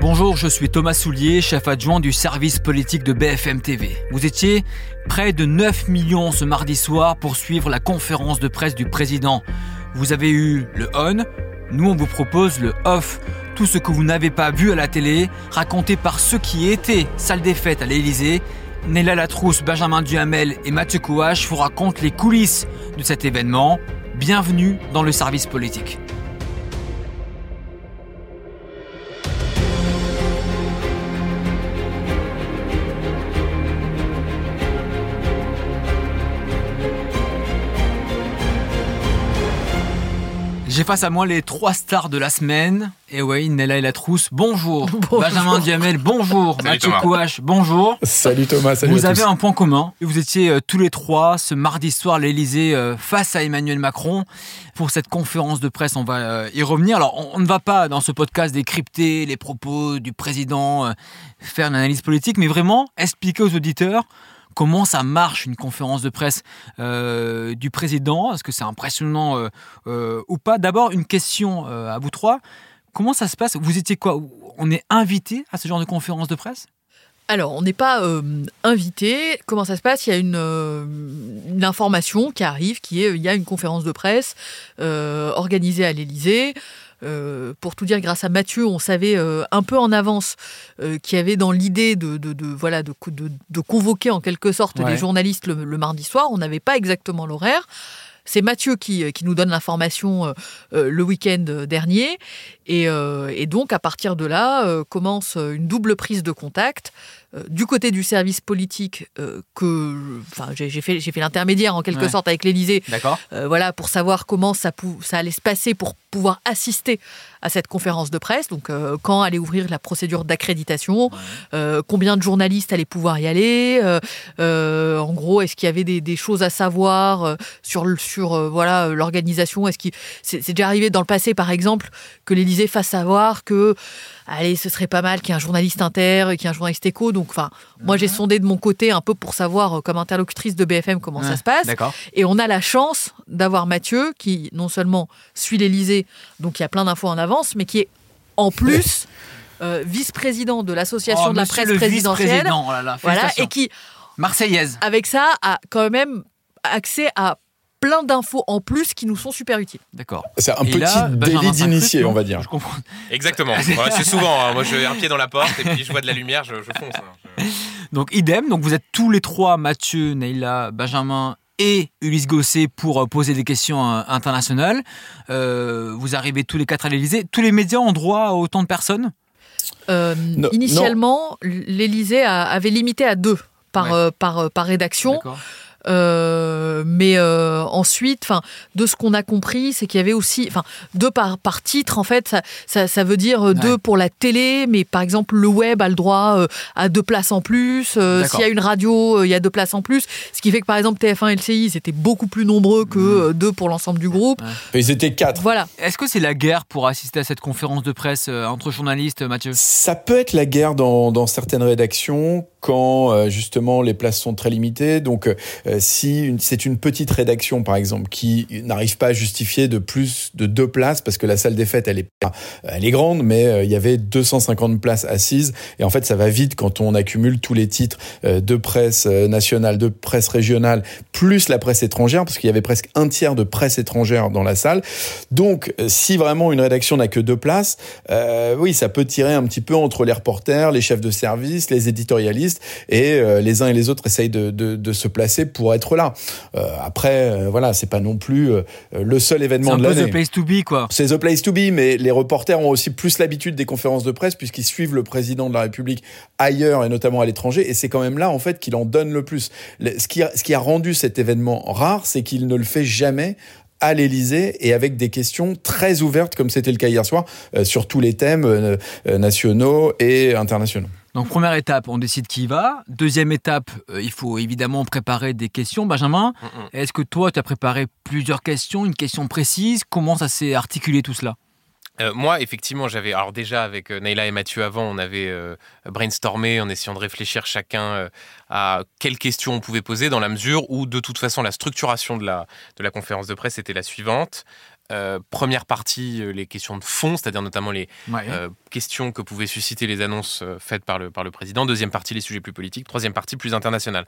Bonjour, je suis Thomas Soulier, chef adjoint du service politique de BFM TV. Vous étiez près de 9 millions ce mardi soir pour suivre la conférence de presse du président. Vous avez eu le on, nous on vous propose le off. Tout ce que vous n'avez pas vu à la télé, raconté par ceux qui étaient salle des fêtes à l'Elysée. Néla Latrousse, Benjamin Duhamel et Mathieu Kouache vous racontent les coulisses de cet événement. Bienvenue dans le service politique. J'ai face à moi les trois stars de la semaine. Et oui, Nella et la trousse, bonjour. Benjamin Diamel, bonjour. Mathieu Kouache, bonjour. Salut Thomas, salut Vous avez un point commun. Vous étiez euh, tous les trois ce mardi soir à l'Elysée euh, face à Emmanuel Macron pour cette conférence de presse. On va euh, y revenir. Alors, on, on, ne va pas dans ce podcast décrypter les propos du président, faire une analyse politique, mais vraiment expliquer aux auditeurs comment ça marche une conférence de presse euh, du président? Est-ce que c'est impressionnant euh, euh, ou pas? D'abord, une question à vous trois. Comment ça se passe? Vous étiez quoi? On est invité à ce genre de conférence de presse? Alors, on n'est pas invité. Comment ça se passe? Il y a une, information qui arrive, qui est il y a une conférence de presse organisée à l'Élysée. Euh, pour tout dire, grâce à Mathieu, on savait euh, un peu en avance euh, qu'il y avait dans l'idée de, de, de, voilà, de, de, convoquer en quelque sorte ouais. les journalistes le, le, mardi soir. On n'avait pas exactement l'horaire. C'est Mathieu qui, qui, nous donne l'information le week-end dernier. Et, et, donc, à partir de là, commence une double prise de contact euh, du côté du service politique euh, que enfin j'ai fait fait l'intermédiaire en quelque ouais. sorte avec l'Élysée euh, voilà pour savoir comment ça ça allait se passer pour pouvoir assister à cette conférence de presse donc euh, quand allait ouvrir la procédure d'accréditation ouais. combien de journalistes allaient pouvoir y aller en gros est-ce qu'il y avait des, des, choses à savoir sur sur voilà l'organisation? Est-ce qu'il c'est déjà arrivé dans le passé par exemple que l'Élysée fasse savoir que allez, ce serait pas mal qu'il y ait un journaliste inter, qu'il y ait un journaliste éco. Donc, enfin, mmh. moi, j'ai sondé de mon côté un peu pour savoir, euh, comme interlocutrice de BFM, comment ça se passe. Et on a la chance d'avoir Mathieu, qui non seulement suit l'Elysée, donc il y a plein d'infos en avance, mais qui est en plus euh, vice-président de l'association oh, de la presse présidentielle. Oh là là, voilà, et qui, Marseillaise. Avec ça, a quand même accès à plein d'infos en plus qui nous sont super utiles. D'accord. C'est un et petit là, délit d'initié, on va dire. Je comprends. Exactement. c'est souvent. Hein. Moi, je vais un pied dans la porte et puis je vois de la lumière, je, je fonce. Hein. Je... Donc, idem. Donc, vous êtes tous les trois, Mathieu, Neila, Benjamin et Ulysse Gosset pour poser des questions internationales. Euh, vous arrivez tous les quatre à l'Elysée. Tous les médias ont droit à autant de personnes? Euh, no, Initialement, l'Elysée avait limité à deux par, ouais. euh, par, par rédaction. Euh, mais euh, ensuite, enfin, de ce qu'on a compris, c'est qu'il y avait aussi, enfin, deux par, par titre, en fait, ça, ça, ça veut dire ouais. deux pour la télé, mais par exemple, le web a le droit euh, à deux places en plus. Euh, S'il y a une radio, euh, il y a deux places en plus. Ce qui fait que par exemple, TF1 et LCI, ils étaient beaucoup plus nombreux que mmh. deux pour l'ensemble du groupe. Ouais. Ils étaient quatre. Voilà. Est-ce que c'est la guerre pour assister à cette conférence de presse entre journalistes, Mathieu? Ça peut être la guerre dans, dans certaines rédactions quand justement les places sont très limitées. Donc euh, si c'est une petite rédaction, par exemple, qui n'arrive pas à justifier de plus de deux places, parce que la salle des fêtes, elle est, elle est grande, mais euh, il y avait 250 places assises, et en fait, ça va vite quand on accumule tous les titres euh, de presse nationale, de presse régionale, plus la presse étrangère, parce qu'il y avait presque un tiers de presse étrangère dans la salle. Donc, si vraiment une rédaction n'a que deux places, euh, oui, ça peut tirer un petit peu entre les reporters, les chefs de service, les éditorialistes, et euh, les uns et les autres essayent de, de, de se placer pour être là. Euh, après, euh, voilà, c'est pas non plus le seul événement de l'année. C'est the place to be, quoi. C'est the place to be, mais les reporters ont aussi plus l'habitude des conférences de presse puisqu'ils suivent le président de la République ailleurs et notamment à l'étranger, et c'est quand même là en fait qu'il en donne le plus. Ce qui, a, ce qui a rendu cet événement rare, c'est qu'il ne le fait jamais à l'Elysée et avec des questions très ouvertes comme c'était le cas hier soir euh, sur tous les thèmes euh, nationaux et internationaux. Donc première étape, on décide qui y va. Deuxième étape, euh, il faut évidemment préparer des questions. Benjamin, mm -hmm. est-ce que toi, tu as préparé plusieurs questions, une question précise? Comment ça s'est articulé tout cela? Euh, moi, effectivement, j'avais. Alors, déjà, avec euh, Neila et Mathieu avant, on avait euh, brainstormé en essayant de réfléchir chacun euh, à quelles questions on pouvait poser, dans la mesure où, de toute façon, la structuration de la, de la conférence de presse était la suivante. Euh, première partie, les questions de fond, c'est-à-dire notamment les Ouais. questions que pouvaient susciter les annonces faites par le, par le président. Deuxième partie, les sujets plus politiques. Troisième partie, plus internationale.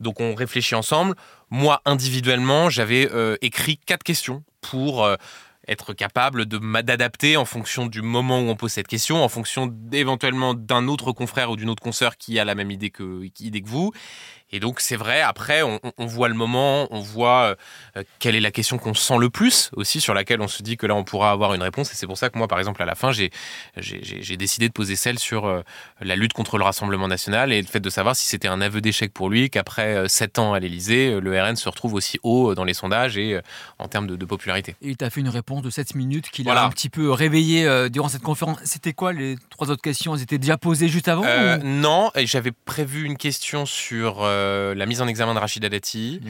Donc on réfléchit ensemble. Moi, individuellement, j'avais écrit quatre questions pour être capable de d'adapter en fonction du moment où on pose cette question, en fonction éventuellement d'un autre confrère ou d'une autre consoeur qui a la même idée que, idée que vous. Et donc c'est vrai, après on, voit le moment, on voit euh, quelle est la question qu'on sent le plus aussi, sur laquelle on se dit que là on pourra avoir une réponse. Et c'est pour ça que moi par exemple à la fin j'ai décidé de poser celle sur euh, la lutte contre le Rassemblement national et le fait de savoir si c'était un aveu d'échec pour lui qu'après euh, sept ans à l'Elysée, le RN se retrouve aussi haut dans les sondages et en termes de, popularité. Et il t'a fait une réponse de 7 minutes qu'il a un petit peu réveillé durant cette conférence. C'était quoi les trois autres questions? Elles étaient déjà posées juste avant Non, j'avais prévu une question sur... Euh, la mise en examen de Rachida Dati.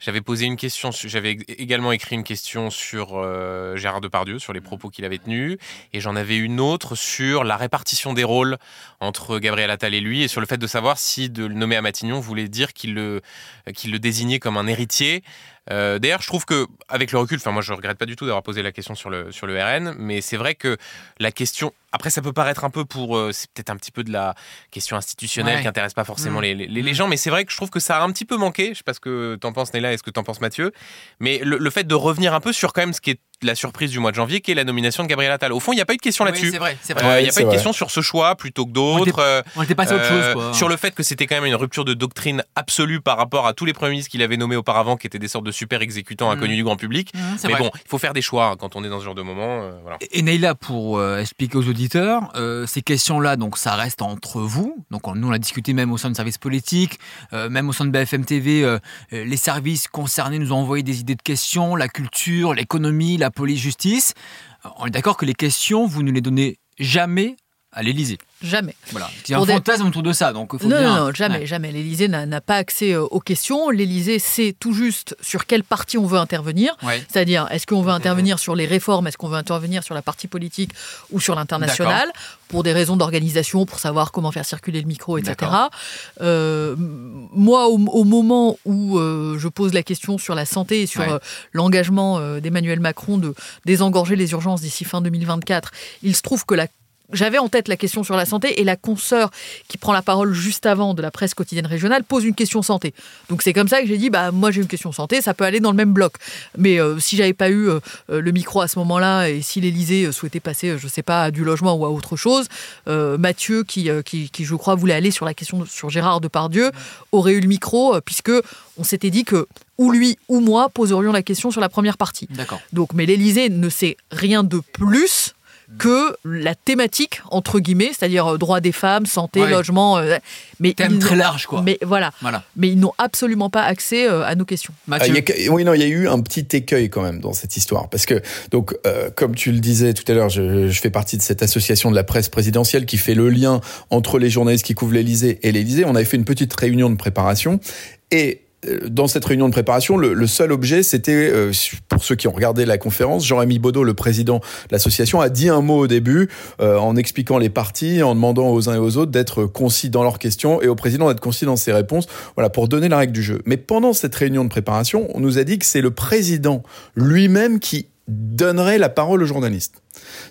J'avais posé une question, j'avais également écrit une question sur euh, Gérard Depardieu, sur les propos qu'il avait tenus, et j'en avais une autre sur la répartition des rôles entre Gabriel Attal et lui, et sur le fait de savoir si de le nommer à Matignon voulait dire qu'il le, qu'il le désignait comme un héritier. Euh, d'ailleurs, je trouve que, avec le recul, enfin moi je regrette pas du tout d'avoir posé la question sur le sur le RN, mais c'est vrai que la question après, ça peut paraître un peu pour. Euh, c'est peut-être un petit peu de la question institutionnelle qui n'intéresse pas forcément mmh. les, les, mmh. gens, mais c'est vrai que je trouve que ça a un petit peu manqué. Je sais pas ce que t'en penses, Néla, et ce que t'en penses, Mathieu. Mais le, le, fait de revenir un peu sur quand même ce qui est la surprise du mois de janvier, qui est la nomination de Gabriel Attal. Au fond, il n'y a pas eu de question là-dessus. c'est vrai, c'est vrai. Il n'y a pas eu de question sur ce choix plutôt que d'autres. On était passé à autre chose. Euh, quoi. Sur le fait que c'était quand même une rupture de doctrine absolue par rapport à tous les premiers ministres qu'il avait nommés auparavant, qui étaient des sortes de super exécutants mmh. inconnus du grand public. Mmh, Mais bon, il faut faire des choix hein, quand on est dans ce genre de moment. Euh, voilà. Et Neila, pour euh, expliquer aux auditeurs, ces questions-là, donc ça reste entre vous. Donc nous, on a discuté même au sein de services politiques, même au sein de BFM TV, les services concernés nous ont envoyé des idées de questions, la culture, l'économie, la police, justice. On est d'accord que les questions, vous ne les donnez jamais à l'Élysée. Jamais. Voilà. Il y a un fantasme autour de ça, donc faut non, bien... non, jamais, jamais. L'Élysée n'a pas accès euh, aux questions. L'Élysée sait tout juste sur quelle partie on veut intervenir. C'est-à-dire, est-ce qu'on veut intervenir sur les réformes, est-ce qu'on veut intervenir sur la partie politique ou sur l'international, pour des raisons d'organisation, pour savoir comment faire circuler le micro, etc. Euh, moi, au, moment où euh, je pose la question sur la santé et sur l'engagement d'Emmanuel Macron de désengorger les urgences d'ici fin 2024, il se trouve que la j'avais en tête la question sur la santé et la consoeur qui prend la parole juste avant de la presse quotidienne régionale pose une question santé. Donc c'est comme ça que j'ai dit bah moi j'ai une question santé, ça peut aller dans le même bloc. Mais euh, si j'avais pas eu euh, le micro à ce moment-là et si l'Élysée euh, souhaitait passer je sais pas à du logement ou à autre chose, Mathieu qui, qui, qui, je crois voulait aller sur la question sur Gérard Depardieu aurait eu le micro puisque on s'était dit que ou lui ou moi poserions la question sur la première partie. D'accord. Donc mais l'Élysée ne sait rien de plus que la thématique entre guillemets, c'est-à-dire euh, droit des femmes, santé, logement, euh, mais thème très large quoi. Mais voilà, voilà. mais ils n'ont absolument pas accès euh, à nos questions. Ah, oui non, il y a eu un petit écueil quand même dans cette histoire parce que donc comme tu le disais tout à l'heure, je, je, fais partie de cette association de la presse présidentielle qui fait le lien entre les journalistes qui couvrent l'Élysée et l'Élysée. On avait fait une petite réunion de préparation et euh, dans cette réunion de préparation, le, seul objet, c'était, euh, pour ceux qui ont regardé la conférence, Jean-Rémy Baudot, le président de l'association, a dit un mot au début euh, en expliquant les parties, en demandant aux uns et aux autres d'être concis dans leurs questions et au président d'être concis dans ses réponses, voilà, pour donner la règle du jeu. Mais pendant cette réunion de préparation, on nous a dit que c'est le président lui-même qui donnerait la parole aux journalistes.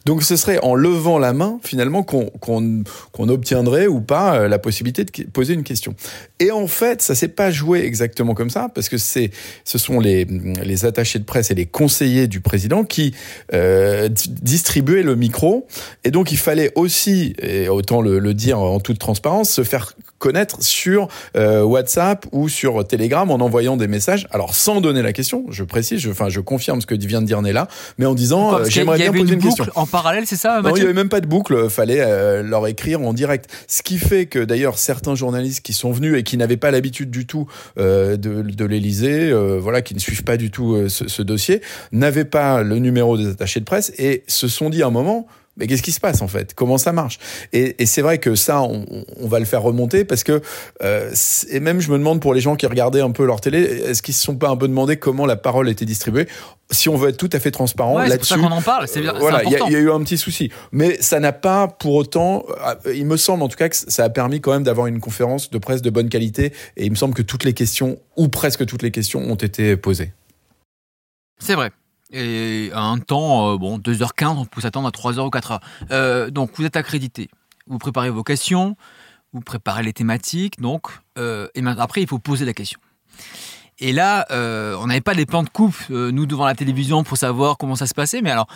Donc ce serait en levant la main finalement qu'on obtiendrait ou pas euh, la possibilité de poser une question. Et en fait, ça s'est pas joué exactement comme ça parce que c'est ce sont les, les attachés de presse et les conseillers du président qui euh, distribuaient le micro et donc il fallait aussi, et autant le, le dire en toute transparence, se faire connaître sur euh, WhatsApp ou sur Telegram en envoyant des messages. Alors sans donner la question, je précise, je, enfin je confirme ce que vient de dire Néla, mais en disant euh, j'aimerais bien poser une, question. En parallèle, c'est ça Non, il n'y avait même pas de boucle, fallait euh, leur écrire en direct. Ce qui fait que d'ailleurs certains journalistes qui sont venus et qui n'avaient pas l'habitude du tout de, de l'Élysée, voilà, qui ne suivent pas du tout ce, ce dossier, n'avaient pas le numéro des attachés de presse et se sont dit à un moment mais qu'est-ce qui se passe en fait? Comment ça marche? Et, et c'est vrai que ça, on, on, va le faire remonter parce que euh, et même je me demande pour les gens qui regardaient un peu leur télé, est-ce qu'ils se sont pas un peu demandé comment la parole était distribuée? Si on veut être tout à fait transparent ouais, là-dessus, c'est pour ça qu'on en parle. C'est voilà, il y, y, a eu un petit souci, mais ça n'a pas pour autant. Euh, il me semble en tout cas que ça a permis quand même d'avoir une conférence de presse de bonne qualité et il me semble que toutes les questions ou presque toutes les questions ont été posées. C'est vrai. Et à un temps, bon, 2h15, on peut s'attendre à 3h ou 4h. donc, vous êtes accrédité. Vous préparez vos questions, vous préparez les thématiques, donc, et après, il faut poser la question. Et là, on n'avait pas les plans de coupe, nous, devant la télévision, pour savoir comment ça se passait. Mais alors,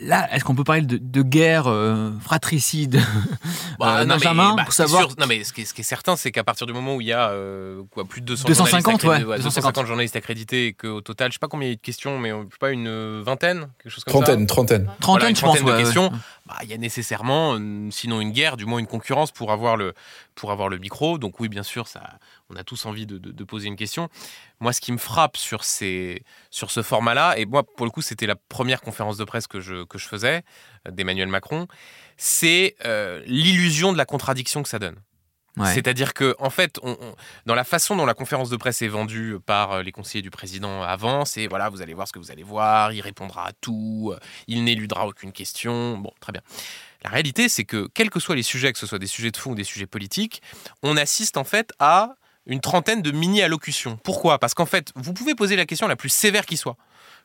Là, est-ce qu'on peut parler de, guerre euh, fratricide bah, euh, Benjamin, bah, pour savoir Non, mais ce qui est, certain, c'est qu'à partir du moment où il y a euh, quoi, plus de 200 250, journalistes, ouais, 250. journalistes accrédités, et qu'au total, je sais pas combien il y a de questions, mais je sais pas, une vingtaine, quelque chose comme trentaine, ça Trentaine, trentaine. trentaine de questions. Bah, il y a nécessairement, sinon une guerre, du moins une concurrence pour avoir le, pour avoir le micro. Donc oui, bien sûr, ça, on a tous envie de, poser une question. Moi, ce qui me frappe sur, ces, sur ce format-là, et moi, pour le coup, c'était la première conférence de presse que je, que je faisais euh, d'Emmanuel Macron, c'est euh, l'illusion de la contradiction que ça donne. C'est-à-dire que, en fait, dans la façon dont la conférence de presse est vendue par euh, les conseillers du président avant, c'est voilà, vous allez voir ce que vous allez voir, il répondra à tout, il n'éludera aucune question. Bon, très bien. La réalité, c'est que, quels que soient les sujets, que ce soit des sujets de fond ou des sujets politiques, on assiste en fait à une trentaine de mini-allocutions. Pourquoi? Parce qu'en fait, vous pouvez poser la question la plus sévère qui soit,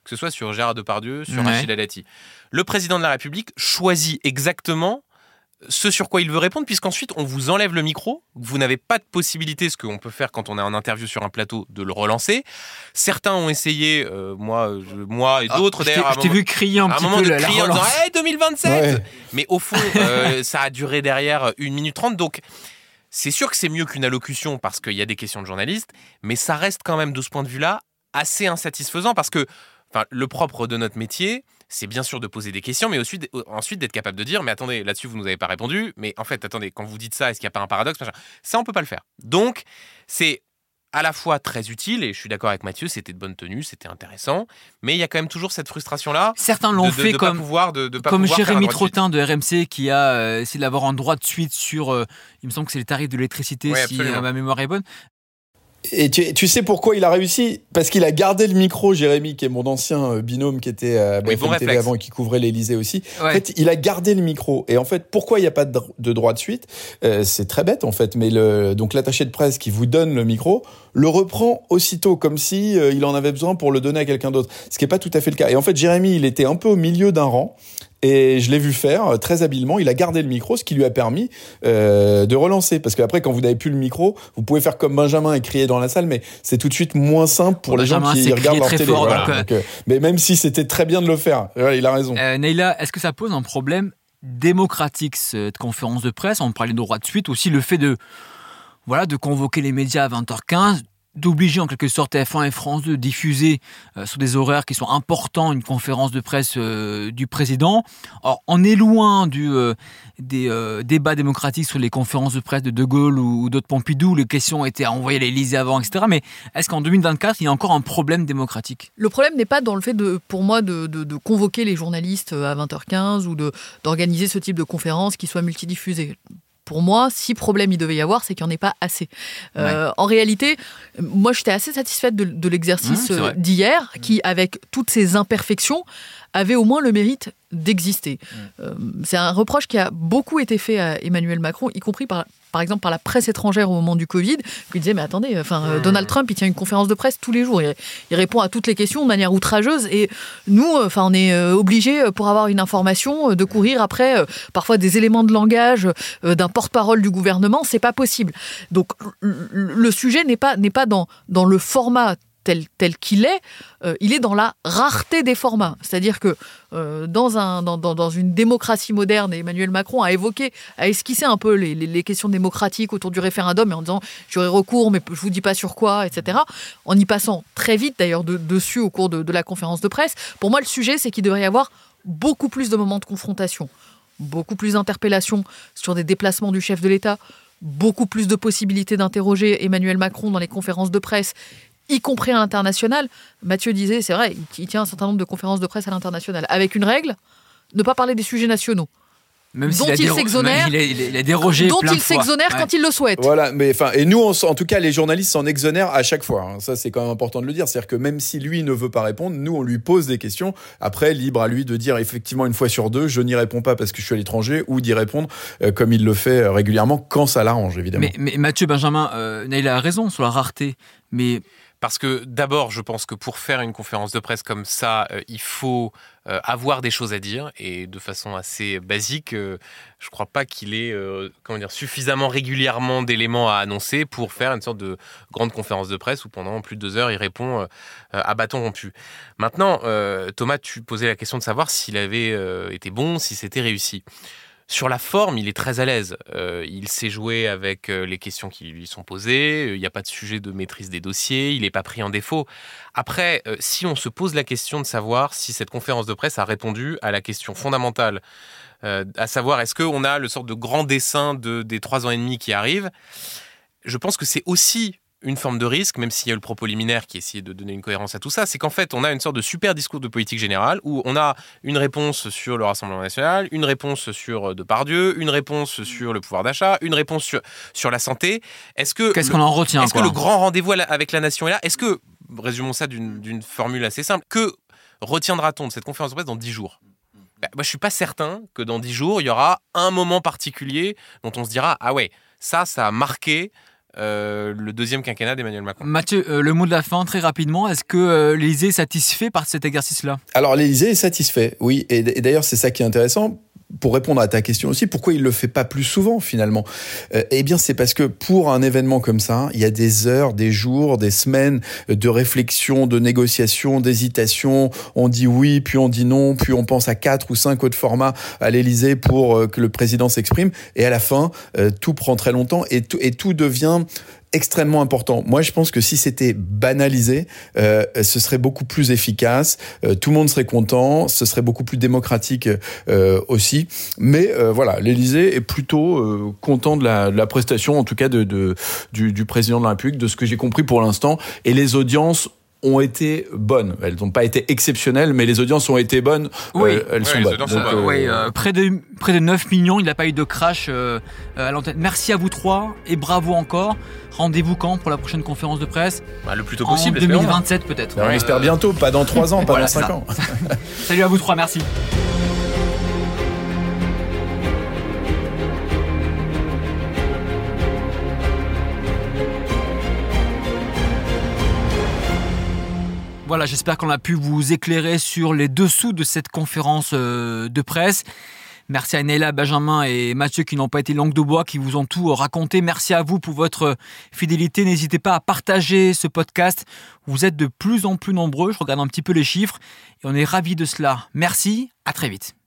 que ce soit sur Gérard Depardieu, sur Rachida Dati. Le président de la République choisit exactement ce sur quoi il veut répondre, puisqu'ensuite on vous enlève le micro, vous n'avez pas de possibilité, ce qu'on peut faire quand on est en interview sur un plateau, de le relancer. Certains ont essayé, euh, moi, moi et ah, d'autres d'ailleurs. Je t'ai vu crier un petit moment peu de crier en disant hey, 2027 Mais au fond, euh, ça a duré derrière une minute trente, donc c'est sûr que c'est mieux qu'une allocution parce qu'il y a des questions de journalistes, mais ça reste quand même de ce point de vue-là assez insatisfaisant parce que le propre de notre métier, c'est bien sûr de poser des questions, mais ensuite, ensuite d'être capable de dire, mais attendez, là-dessus, vous ne nous avez pas répondu, mais en fait, attendez, quand vous dites ça, est-ce qu'il n'y a pas un paradoxe Ça, on ne peut pas le faire. Donc, c'est à la fois très utile, et je suis d'accord avec Mathieu, c'était de bonne tenue, c'était intéressant, mais il y a quand même toujours cette frustration-là. Certains l'ont fait comme, pouvoir, de, comme Jérémy Trottin de RMC qui a euh, essayé d'avoir un droit de suite sur, euh, il me semble que c'est les tarifs de l'électricité, si euh, ma mémoire est bonne. Et tu, sais pourquoi il a réussi? Parce qu'il a gardé le micro, Jérémy, qui est mon ancien euh, binôme, qui était à BFM TV avant et qui couvrait l'Elysée aussi. En fait, il a gardé le micro. Et en fait, pourquoi il n'y a pas de, droit de suite? Euh, C'est très bête, en fait. Mais le, donc l'attaché de presse qui vous donne le micro le reprend aussitôt, comme si euh, il en avait besoin pour le donner à quelqu'un d'autre. Ce qui n'est pas tout à fait le cas. Et en fait, Jérémy, il était un peu au milieu d'un rang. Et je l'ai vu faire euh, très habilement. Il a gardé le micro, ce qui lui a permis euh, de relancer. Parce qu'après, quand vous n'avez plus le micro, vous pouvez faire comme Benjamin et crier dans la salle, mais c'est tout de suite moins simple pour les gens qui regardent leur télé. Euh, mais même si c'était très bien de le faire, il a raison. Euh, Neila, est-ce que ça pose un problème démocratique cette conférence de presse? On parlait de droit de suite, aussi le fait de voilà de convoquer les médias à 20h15 d'obliger en quelque sorte TF1 et France de diffuser euh, sur des horaires qui sont importants une conférence de presse euh, du président. Or, on est loin du, euh, des débats démocratiques sur les conférences de presse de De Gaulle ou, d'autres Pompidou, les questions étaient envoyées à l'Élysée avant, etc. Mais est-ce qu'en 2024, il y a encore un problème démocratique? Le problème n'est pas dans le fait, pour moi, de, convoquer les journalistes à 20h15 ou d'organiser ce type de conférence qui soit multidiffusée pour moi, si problème il devait y avoir, c'est qu'il n'y en ait pas assez. Euh, en réalité, moi, j'étais assez satisfaite de, l'exercice mmh, d'hier, qui, avec toutes ses imperfections, avait au moins le mérite d'exister. Mm. Euh, c'est un reproche qui a beaucoup été fait à Emmanuel Macron, y compris par, par exemple par la presse étrangère au moment du Covid, qui disait mais attendez, enfin euh, mm. Donald Trump il tient une conférence de presse tous les jours, il, répond à toutes les questions de manière outrageuse et nous, euh, enfin on est obligé pour avoir une information de courir après parfois des éléments de langage d'un porte-parole du gouvernement, c'est pas possible. Donc le sujet n'est pas n'est pas dans dans le format tel, qu'il est, euh, il est dans la rareté des formats. C'est-à-dire que euh, dans, un, dans, une démocratie moderne, Emmanuel Macron a évoqué, a esquissé un peu les, questions démocratiques autour du référendum, et en disant j'aurai recours, mais je vous dis pas sur quoi, etc. En y passant très vite d'ailleurs dessus au cours de, de la conférence de presse. Pour moi, le sujet, c'est qu'il devrait y avoir beaucoup plus de moments de confrontation, beaucoup plus d'interpellations sur des déplacements du chef de l'État, beaucoup plus de possibilités d'interroger Emmanuel Macron dans les conférences de presse y compris à l'international. Mathieu disait, c'est vrai, il tient un certain nombre de conférences de presse à l'international, avec une règle, ne pas parler des sujets nationaux. Même dont il, s'exonère, il, a dérogé dont il s'exonère quand il le souhaite. Voilà, mais enfin, et nous, en tout cas, les journalistes s'en exonèrent à chaque fois. Hein. Ça, c'est quand même important de le dire. C'est-à-dire que même si lui ne veut pas répondre, nous, on lui pose des questions. Après, libre à lui de dire effectivement une fois sur deux, je n'y réponds pas parce que je suis à l'étranger, ou d'y répondre euh, comme il le fait euh, régulièrement quand ça l'arrange, évidemment. Mais, Mathieu Benjamin, euh, il a raison sur la rareté, mais Parce que d'abord, je pense que pour faire une conférence de presse comme ça, euh, il faut euh, avoir des choses à dire. Et de façon assez basique, euh, je ne crois pas qu'il ait comment dire, suffisamment régulièrement d'éléments à annoncer pour faire une sorte de grande conférence de presse où pendant plus de deux heures, il répond à bâton rompu. Maintenant, Thomas, tu posais la question de savoir s'il avait été bon, si c'était réussi. Sur la forme, il est très à l'aise. Euh, il sait jouer avec euh, les questions qui lui sont posées. Euh, il n'y a pas de sujet de maîtrise des dossiers. Il n'est pas pris en défaut. Après, si on se pose la question de savoir si cette conférence de presse a répondu à la question fondamentale, à savoir est-ce qu'on a le sort de grand dessin de, des trois ans et demi qui arrivent, je pense que c'est aussi une forme de risque, même s'il y a eu le propos liminaire qui essayait de donner une cohérence à tout ça, c'est qu'en fait, on a une sorte de super discours de politique générale où on a une réponse sur le Rassemblement national, une réponse sur euh, Depardieu, une réponse sur le pouvoir d'achat, une réponse sur, sur la santé. Est-ce que qu'est-ce qu'on en retient Est-ce que le grand rendez-vous avec la nation est là? Est-ce que, résumons ça d'une formule assez simple, que retiendra-t-on de cette conférence de presse dans dix jours? Bah, Moi, je suis pas certain que dans dix jours, il y aura un moment particulier dont on se dira ah ouais, ça, ça a marqué euh, le deuxième quinquennat d'Emmanuel Macron. Mathieu, euh, le mot de la fin, très rapidement. Est-ce que euh, l'Élysée est satisfait par cet exercice-là? Alors l'Élysée est satisfait, oui. Et, d'ailleurs, c'est ça qui est intéressant pour répondre à ta question aussi, pourquoi il le fait pas plus souvent finalement? Eh bien, c'est parce que pour un événement comme ça, il y a des heures, des jours, des semaines de réflexion, de négociation, d'hésitation. On dit oui, puis on dit non, puis on pense à quatre ou cinq autres formats à l'Élysée pour que le président s'exprime. Et à la fin, tout prend très longtemps et et tout devient extrêmement important. Moi, je pense que si c'était banalisé, euh, ce serait beaucoup plus efficace. Euh, tout le monde serait content. Ce serait beaucoup plus démocratique euh, aussi. Mais euh, voilà, l'Élysée est plutôt euh, content de la, de la, prestation, en tout cas de, de du, du, président de la République, de ce que j'ai compris pour l'instant. Et les audiences ont été bonnes. Elles n'ont pas été exceptionnelles, mais les audiences ont été bonnes. Oui, elles sont bonnes. oui, près de près de 9 millions, il n'a pas eu de crash à l'antenne. Merci à vous trois et bravo encore. Rendez-vous quand pour la prochaine conférence de presse? Bah, Le plus tôt possible. En 2027 peut-être. on espère bientôt, pas dans 3 ans, pas dans 5 ans. Salut à vous trois, merci. Voilà, j'espère qu'on a pu vous éclairer sur les dessous de cette conférence euh, de presse. Merci à Néla, Benjamin et Mathieu qui n'ont pas été langue de bois, qui vous ont tout raconté. Merci à vous pour votre fidélité. N'hésitez pas à partager ce podcast. Vous êtes de plus en plus nombreux. Je regarde un petit peu les chiffres et on est ravis de cela. Merci. À très vite.